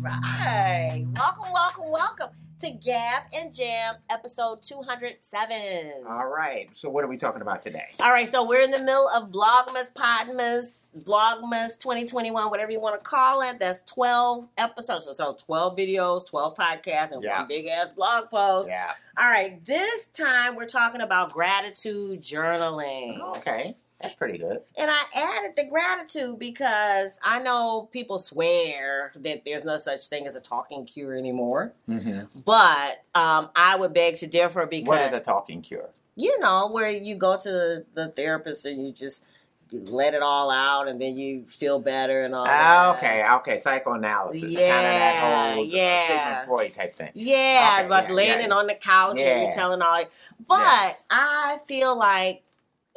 right. Welcome, welcome, welcome to Gab and Jam, episode 207. All right. So what are we talking about today? All right, so we're in the middle of Vlogmas, Podmas, Vlogmas 2021, whatever you want to call it. That's 12 episodes. So, so 12 videos, 12 podcasts, and Yeah. one big ass blog post. Yeah. All right, this time we're talking about gratitude journaling. Okay. That's pretty good. And I added the gratitude because I know people swear that there's no such thing as a talking cure anymore. Mm-hmm. But um, I would beg to differ because What is a talking cure? you know, where you go to the, the therapist and you just let it all out and then you feel better and all Ah, that. okay. Okay. Psychoanalysis. kind of Yeah, that whole uh, yeah. Sigmund Freud type thing. Yeah, Okay, about yeah, laying yeah, on the couch and you're telling all. But Yeah. I feel like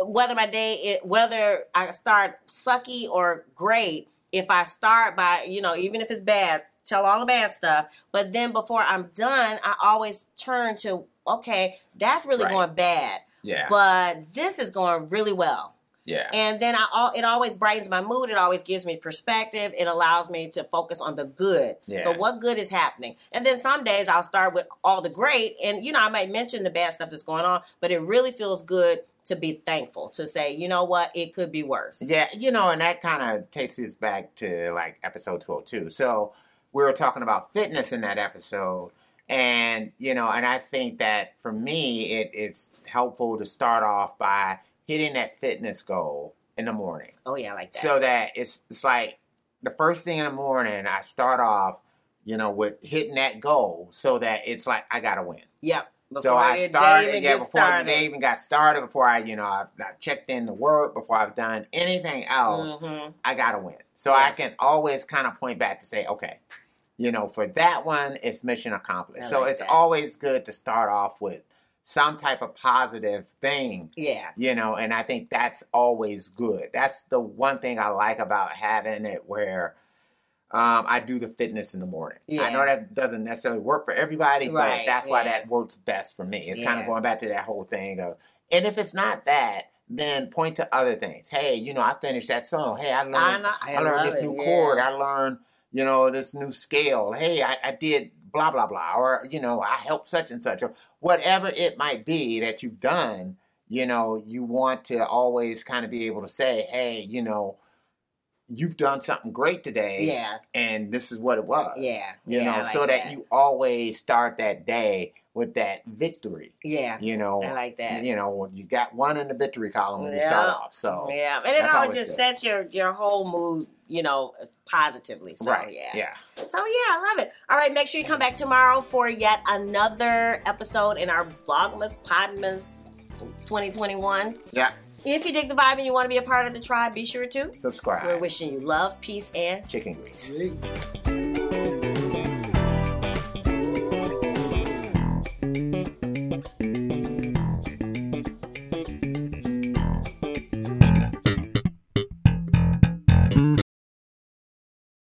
whether my day, it, whether I start sucky or great, if I start by you know even if it's bad, tell all the bad stuff. But then before I'm done, I always turn to okay, that's really Right. going bad, Yeah. but this is going really well. Yeah. And then I all it always brightens my mood. It always gives me perspective. It allows me to focus on the good. Yeah. So what good is happening? And then some days I'll start with all the great, and you know I might mention the bad stuff that's going on, but it really feels good to be thankful to say, you know what, it could be worse. Yeah, you know, and that kind of takes us back to like episode 202. So we were talking about fitness in that episode. And, you know, and I think that for me, it is helpful to start off by hitting that fitness goal in the morning. Oh yeah, I like that. So that it's, it's like the first thing in the morning, I start off, you know, with hitting that goal so that it's like, I got to win. yep. So I the started, yeah, before started. the day even got started, before I, you know, I, I checked in to work, before I've done anything else, Mhm. I gotta win. So Yes. I can always kind of point back to say, okay, you know, for that one, it's mission accomplished. I so like it's that. always good to start off with some type of positive thing, Yeah. you know, and I think that's always good. That's the one thing I like about having it where um, I do the fitness in the morning. Yeah. I know that doesn't necessarily work for everybody, Right, but that's why that works best for me. It's kind of going back to that whole thing of, and if it's not that, then point to other things. Hey, you know, I finished that song. Hey, I learned, I, know, I, learned this it, new yeah. chord. I learned, you know, this new scale. Hey, I, I did blah blah blah, or you know, I helped such and such, or whatever it might be that you've done. You know, you want to always kind of be able to say, hey, you know, you've done something great today Yeah. and this is what it was. Yeah. You yeah, know, like so that, you always start that day with that victory. Yeah. You know, I like that. you know, when you got one in the victory column when you start off. So Yeah, and it That's always always just good. sets your your whole mood, you know, positively. So right, yeah. yeah, So yeah, I love it. All right, make sure you come back tomorrow for yet another episode in our Vlogmas Podmas 2021. yeah. If you dig the vibe and you want to be a part of the tribe, be sure to. Subscribe. We're wishing you love, peace, and Chicken grease. Peace.